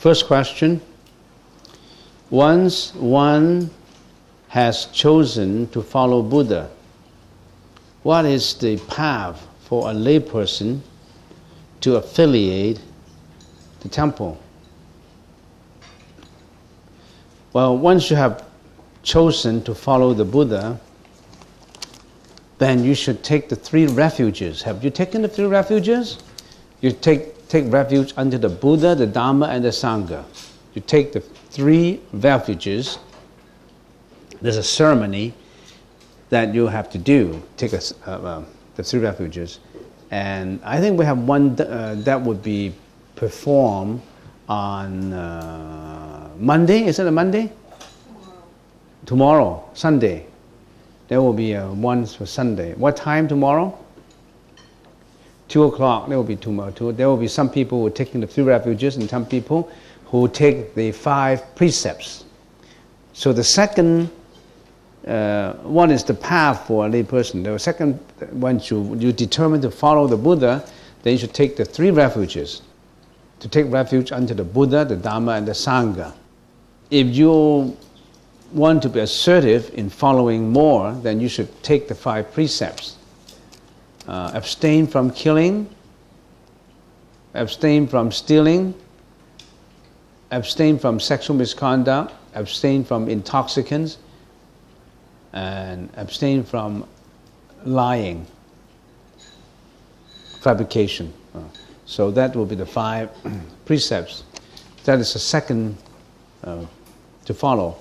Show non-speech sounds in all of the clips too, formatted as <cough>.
First question. Once one has chosen to follow Buddha, what is the path for a layperson to affiliate the temple? Well, once you have chosen to follow the Buddha, then you should take the three refuges. Have you taken the three refuges? You take take refuge under the Buddha, the Dharma, and the Sangha. You take the three refuges. There's a ceremony that you have to do. Take a, uh, uh, the three refuges, and I think we have one th- uh, that would be performed on uh, Monday. Is it a Monday? Tomorrow. Tomorrow, Sunday. There will be one for Sunday. What time tomorrow? two o'clock, there will be two more. Two. There will be some people who are taking the three refuges and some people who take the five precepts. So the second uh, one is the path for a lay person. The second, once you, you determine to follow the Buddha, then you should take the three refuges. To take refuge under the Buddha, the Dharma, and the Sangha. If you want to be assertive in following more, then you should take the five precepts uh, abstain from killing, abstain from stealing, abstain from sexual misconduct, abstain from intoxicants, and abstain from lying, fabrication. So that will be the five <clears throat> precepts. That is the second uh, to follow.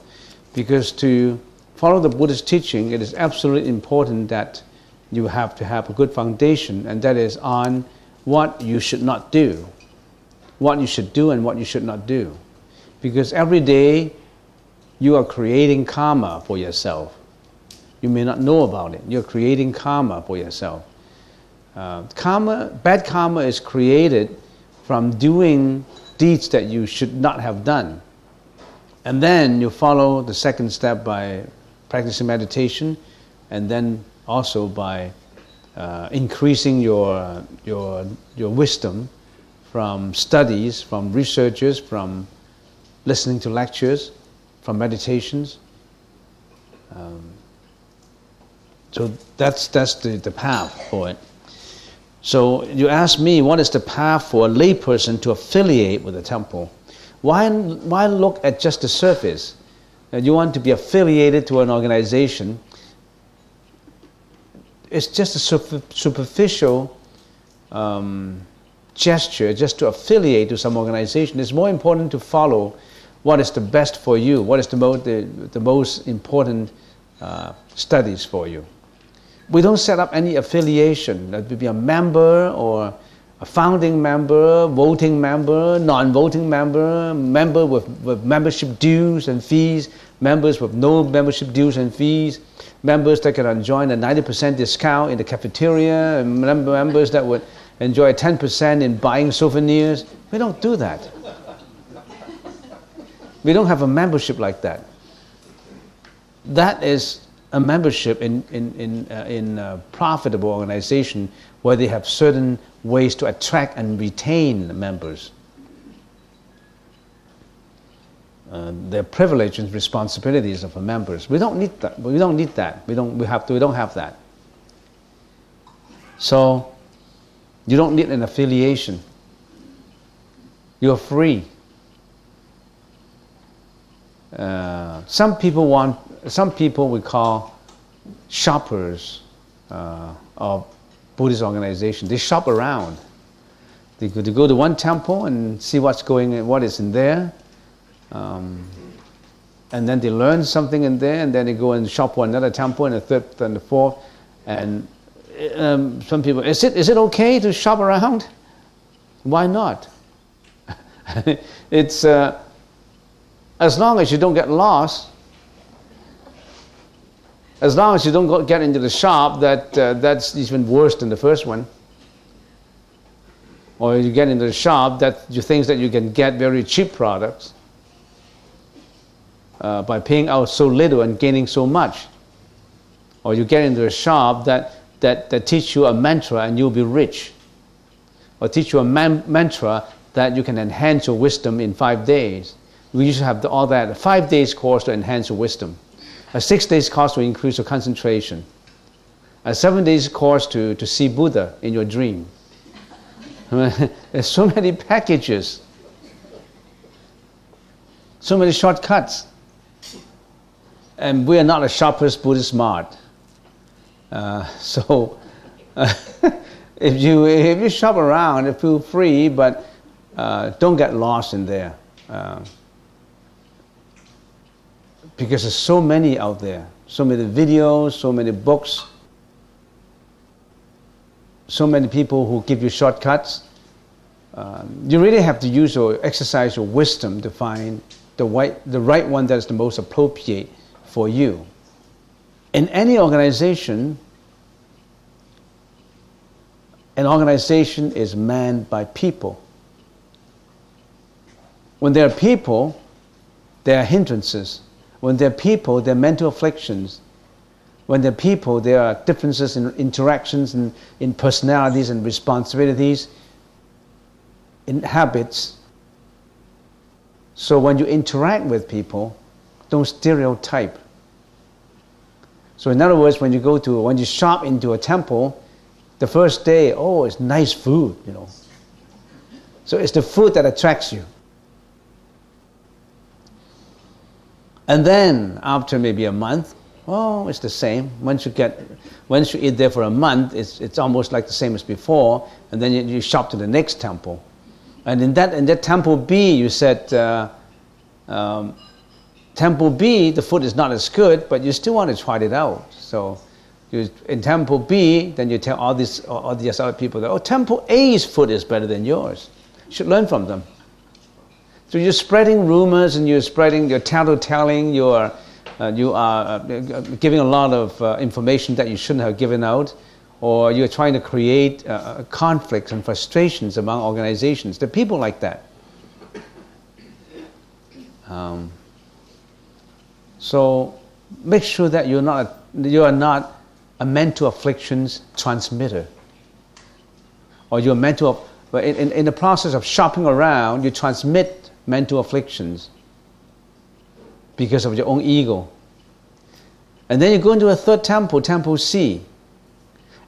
Because to follow the Buddhist teaching, it is absolutely important that you have to have a good foundation, and that is on what you should not do, what you should do, and what you should not do. Because every day you are creating karma for yourself. You may not know about it. You're creating karma for yourself. Uh, karma, bad karma is created from doing deeds that you should not have done. And then you follow the second step by practicing meditation and then also by uh, increasing your, your, your wisdom from studies, from researchers, from listening to lectures, from meditations. Um, so that's, that's the, the path for it. So you ask me, what is the path for a layperson to affiliate with the temple? Why, why look at just the surface? you want to be affiliated to an organization, it's just a superficial um, gesture just to affiliate to some organization. It's more important to follow what is the best for you, what is the, mo- the, the most important uh, studies for you. We don't set up any affiliation, that would be a member or a founding member, voting member, non voting member, member with, with membership dues and fees, members with no membership dues and fees members that can enjoy a 90% discount in the cafeteria, and members that would enjoy 10% in buying souvenirs. We don't do that. We don't have a membership like that. That is a membership in, in, in, uh, in a profitable organization where they have certain ways to attract and retain members. uh, the privileges and responsibilities of the members. We don't need that. We don't need that. We don't. We have to. We don't have that. So, you don't need an affiliation. You're free. Uh, some people want. Some people we call shoppers uh, of Buddhist organizations. They shop around. They go, they go to one temple and see what's going, what is in there um, and then they learn something in there, and then they go and shop for another temple, and the third, and the fourth. And um, some people, is it, is it okay to shop around? Why not? <laughs> it's uh, as long as you don't get lost. As long as you don't go, get into the shop, that, uh, that's even worse than the first one. Or you get into the shop that you think that you can get very cheap products uh, by paying out so little and gaining so much. Or you get into a shop that, that, that teach you a mantra and you'll be rich. Or teach you a man- mantra that you can enhance your wisdom in five days. We to have the, all that, five days course to enhance your wisdom, a six days course to increase your concentration, a seven days course to, to see Buddha in your dream. <laughs> There's so many packages, so many shortcuts. And we are not a shoppers Buddhist mart. Uh, <laughs> so uh, <laughs> if, you, if you shop around, feel free, but uh, don't get lost in there. Because there's so many out there, so many videos, so many books, so many people who give you shortcuts. Um, you really have to use or exercise your wisdom to find the right, the right one that is the most appropriate for you. In any organization, an organization is manned by people. When there are people, there are hindrances. When there are people, there are mental afflictions. When there are people, there are differences in interactions and in personalities and responsibilities, in habits. So when you interact with people, don't stereotype. So in other words, when you go to when you shop into a temple, the first day, oh, it's nice food, you know. So it's the food that attracts you. And then after maybe a month, oh, it's the same. Once you get, once you eat there for a month, it's, it's almost like the same as before. And then you, you shop to the next temple. And in that, in that temple B, you said, uh, um, temple B, the food is not as good, but you still want to try it out. So you, in temple B, then you tell all these, all these other people that, oh, temple A's food is better than yours. You should learn from them. So you're spreading rumors and you're spreading, you're tattletelling, you're, uh, you are uh, giving a lot of uh, information that you shouldn't have given out, or you're trying to create uh, uh, conflicts and frustrations among organizations. There are people like that. Um, so make sure that you're not, you are not a mental afflictions transmitter. Or you're mental, in, in, in the process of shopping around, you transmit mental afflictions because of your own ego. And then you go into a third temple, Temple C.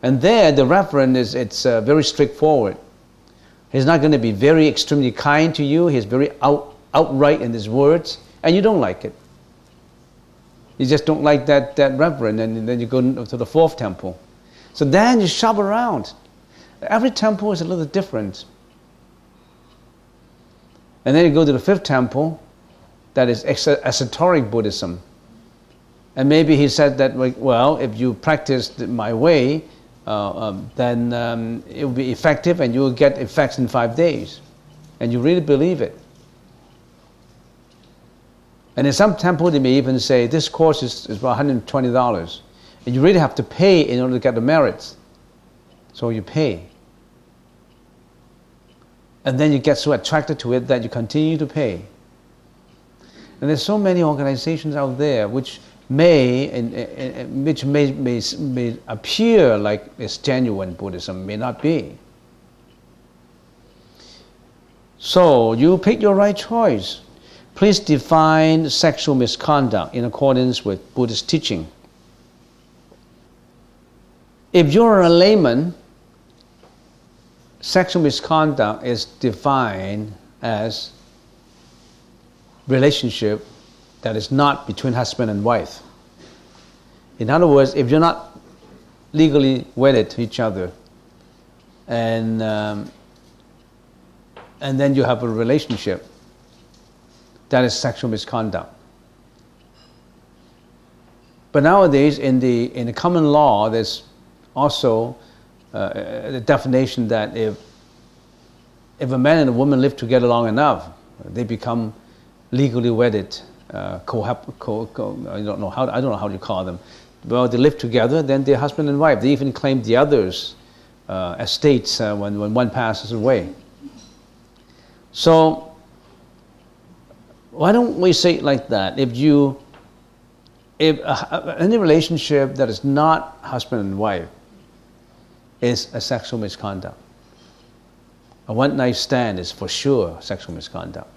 And there, the reverend is it's uh, very straightforward. He's not going to be very extremely kind to you. He's very out, outright in his words, and you don't like it. You just don't like that, that reverend, and then you go to the fourth temple. So then you shop around. Every temple is a little different. And then you go to the fifth temple, that is esoteric Buddhism. And maybe he said that, well, if you practice my way, uh, um, then um, it will be effective and you will get effects in five days. And you really believe it. And in some temple, they may even say this course is, is about $120. And you really have to pay in order to get the merits. So you pay. And then you get so attracted to it that you continue to pay. And there's so many organizations out there which may, which may, may, may appear like it's genuine Buddhism, may not be. So you pick your right choice. Please define sexual misconduct in accordance with Buddhist teaching. If you're a layman, sexual misconduct is defined as relationship that is not between husband and wife. In other words, if you're not legally wedded to each other, and um, and then you have a relationship, that is sexual misconduct. But nowadays, in the in the common law, there's also uh, the definition that if if a man and a woman live together long enough, they become legally wedded. Uh, co, co, I don't know how I don't know how you call them. well, they live together, then they're husband and wife. They even claim the other's uh, estates uh, when, when one passes away. So, why don't we say it like that? If you, if uh, any relationship that is not husband and wife is a sexual misconduct. A one night stand is for sure sexual misconduct.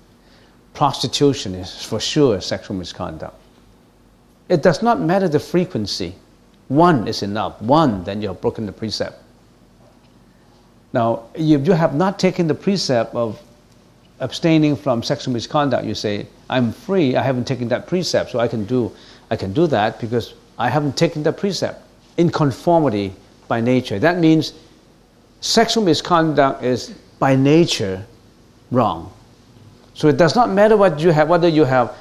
Prostitution is for sure sexual misconduct. It does not matter the frequency. One is enough. One, then you have broken the precept. Now, if you have not taken the precept of abstaining from sexual misconduct, you say, I'm free, I haven't taken that precept, so I can do, I can do that because I haven't taken that precept. In conformity by nature. That means sexual misconduct is by nature wrong. So it does not matter what you have, whether you have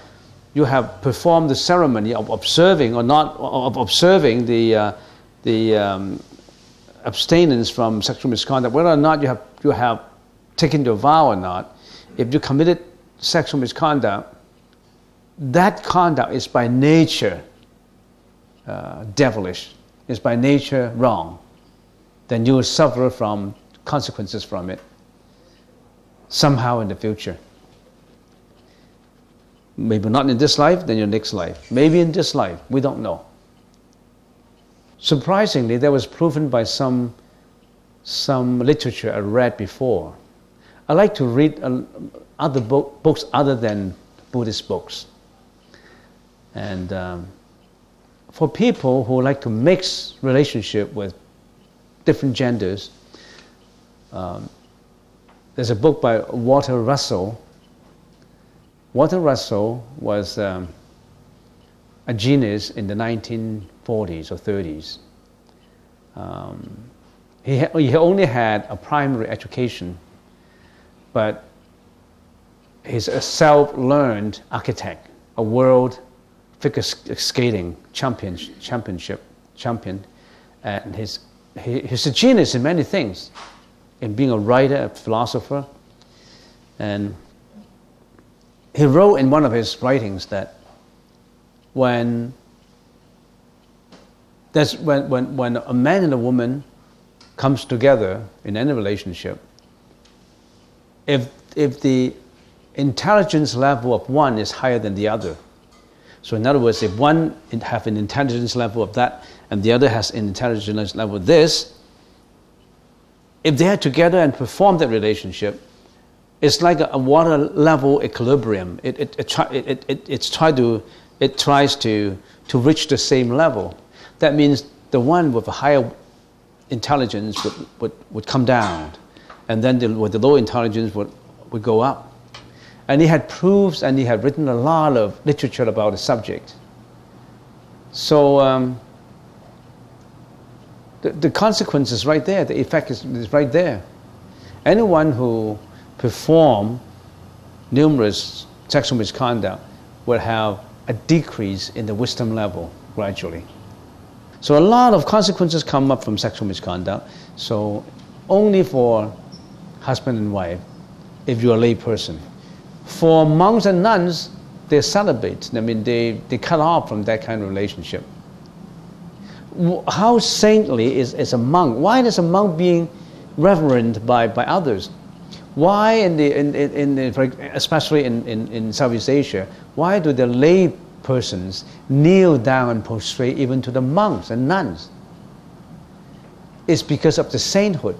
you have performed the ceremony of observing or not of observing the, uh, the um, abstinence from sexual misconduct, whether or not you have, you have taken the vow or not, if you committed sexual misconduct, that conduct is by nature uh, devilish, is by nature wrong. Then you will suffer from consequences from it somehow in the future. Maybe not in this life, then your next life. Maybe in this life, we don't know. Surprisingly, that was proven by some, some literature I read before. I like to read uh, other book, books other than Buddhist books. And um, for people who like to mix relationship with different genders, um, there's a book by Walter Russell Walter Russell was um, a genius in the 1940s or 30s. Um, he, ha- he only had a primary education, but he's a self-learned architect, a world figure uh, skating champion, championship champion, and he's, he, he's a genius in many things, in being a writer, a philosopher, and he wrote in one of his writings that when that's when, when, when a man and a woman comes together in any relationship, if, if the intelligence level of one is higher than the other, so in other words, if one have an intelligence level of that and the other has an intelligence level of this, if they are together and perform that relationship, it's like a, water level equilibrium. It, it, it, it, it, it's try to, it tries to, to reach the same level. That means the one with a higher intelligence would, would, would come down, and then the, with the low intelligence would, would go up. And he had proofs and he had written a lot of literature about the subject. So um, the, the consequence is right there, the effect is, is right there. Anyone who perform numerous sexual misconduct will have a decrease in the wisdom level gradually. So a lot of consequences come up from sexual misconduct. So only for husband and wife, if you're a lay person. For monks and nuns, they celibate. I mean, they, they cut off from that kind of relationship. How saintly is, is a monk? Why is a monk being reverenced by, by others? Why, in the, in, in, in especially in, in, in Southeast Asia, why do the lay persons kneel down and prostrate even to the monks and nuns? It's because of the sainthood.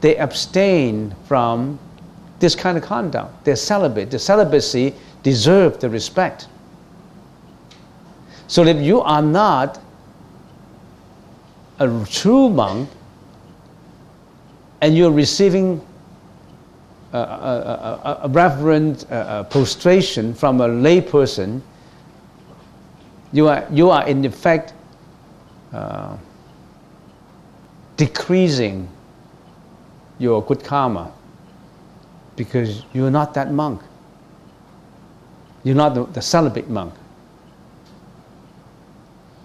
They abstain from this kind of conduct. They're celibate. The celibacy deserves the respect. So if you are not a true monk and you're receiving a, a, a reverent prostration from a layperson, you are, you are in effect uh, decreasing your good karma because you're not that monk. You're not the, the celibate monk.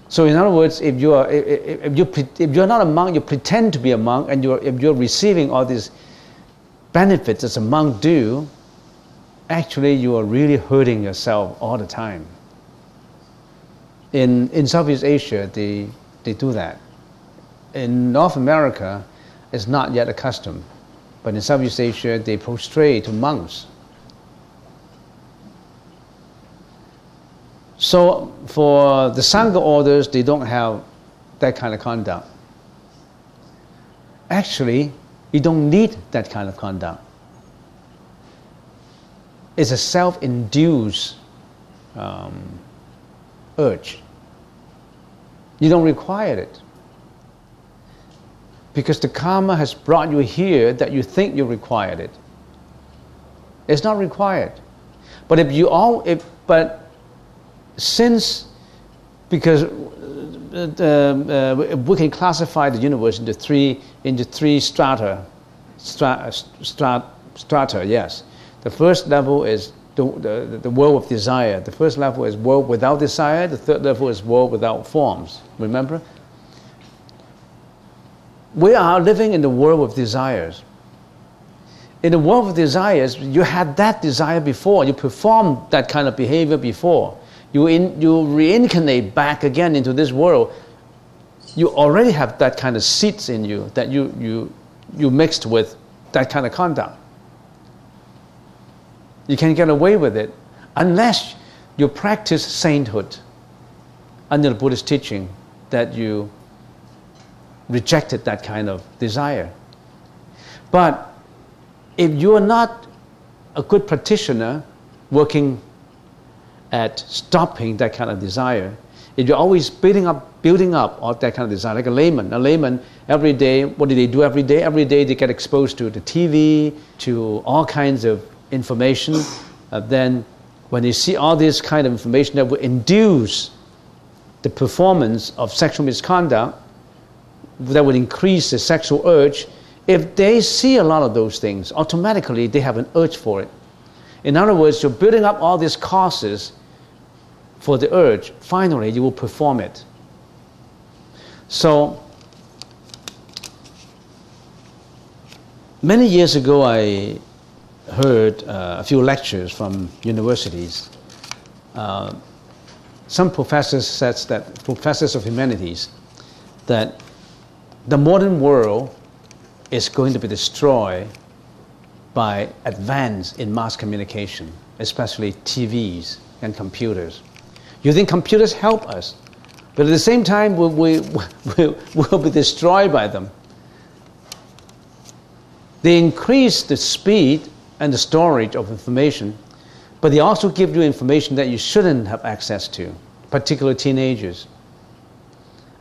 So, in other words, if you are if, if you if you're not a monk, you pretend to be a monk, and you're if you're receiving all these benefits as a monk do, actually you are really hurting yourself all the time. In, in Southeast Asia, they, they do that. In North America, it's not yet a custom. But in Southeast Asia, they prostrate to monks. So for the Sangha orders, they don't have that kind of conduct. Actually, you don't need that kind of conduct. It's a self induced um, urge. You don't require it. Because the karma has brought you here that you think you required it. It's not required. But if you all, if, but since, because uh, uh, we can classify the universe into three, into three strata, strata, strata, yes. The first level is the, the, the world of desire. The first level is world without desire. The third level is world without forms. Remember? We are living in the world of desires. In the world of desires, you had that desire before. You performed that kind of behavior before. You, in, you reincarnate back again into this world. You already have that kind of seeds in you that you, you, you mixed with that kind of conduct. You can get away with it unless you practice sainthood under the Buddhist teaching that you rejected that kind of desire. But if you are not a good practitioner working at stopping that kind of desire, if you're always building up, building up all that kind of desire, like a layman, a layman every day, what do they do every day? Every day they get exposed to the TV, to all kinds of information, uh, then when they see all this kind of information that will induce the performance of sexual misconduct, that would increase the sexual urge, if they see a lot of those things, automatically they have an urge for it. In other words, you're building up all these causes for the urge, finally you will perform it. So, many years ago, I heard uh, a few lectures from universities. Uh, some professors said that professors of humanities that the modern world is going to be destroyed by advance in mass communication, especially TVs and computers. You think computers help us, but at the same time, we, we, <laughs> we, will be destroyed by them. They increase the speed and the storage of information, but they also give you information that you shouldn't have access to, particularly teenagers.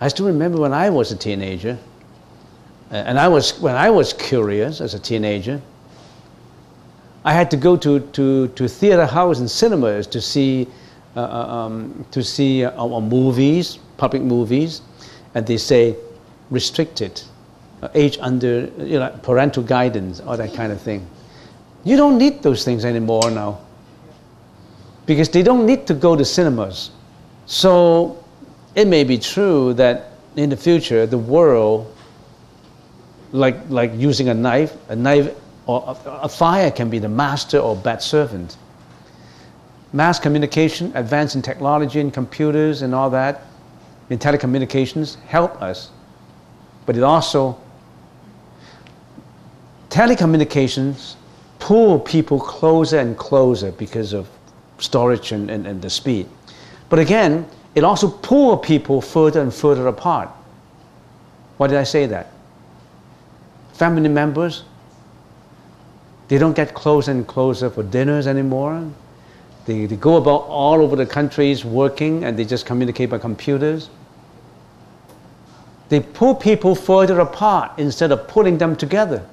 I still remember when I was a teenager, and I was, when I was curious as a teenager, I had to go to, to, to theater house and cinemas to see, uh, uh um, to see uh, uh, movies, public movies, and they say restricted, uh, age under you know, parental guidance, all that kind of thing. You don't need those things anymore now. Because they don't need to go to cinemas. So it may be true that in the future, the world, like, like using a knife, a knife or a, a fire can be the master or bad servant. Mass communication, advance in technology and computers and all that, in telecommunications, help us. But it also, telecommunications pull people closer and closer because of storage and, and, and the speed. But again, it also pull people further and further apart. Why did I say that? Family members, they don't get closer and closer for dinners anymore. They, they go about all over the countries working and they just communicate by computers. They pull people further apart instead of pulling them together.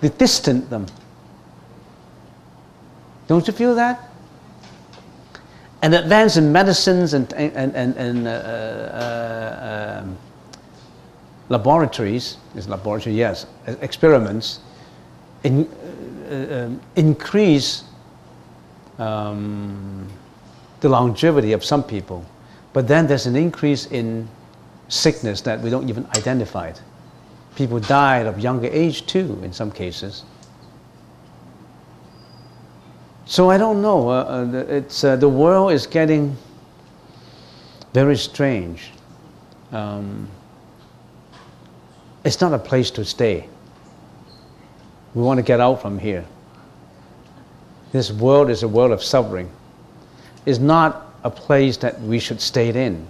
They distant them. Don't you feel that? And advance in medicines and, and, and, and uh, uh, um, laboratories, is laboratory, yes, experiments, in, uh, um, increase um, the longevity of some people. But then there's an increase in sickness that we don't even identify. It. People died of younger age too, in some cases. So I don't know. Uh, uh, it's, uh, the world is getting very strange. Um, it's not a place to stay. We want to get out from here. This world is a world of suffering. It's not a place that we should stay in.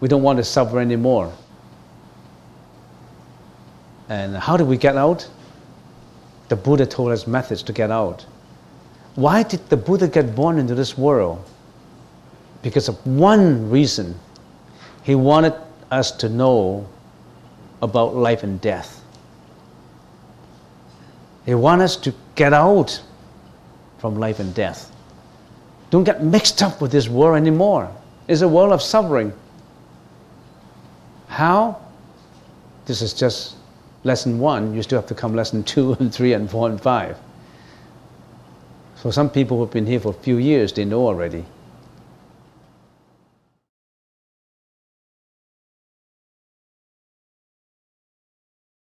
We don't want to suffer anymore. And how do we get out? The Buddha told us methods to get out. Why did the Buddha get born into this world? Because of one reason. He wanted us to know about life and death. They want us to get out from life and death. Don't get mixed up with this world anymore. It's a world of suffering. How? This is just lesson one. You still have to come lesson two and three and four and five. So some people who've been here for a few years, they know already.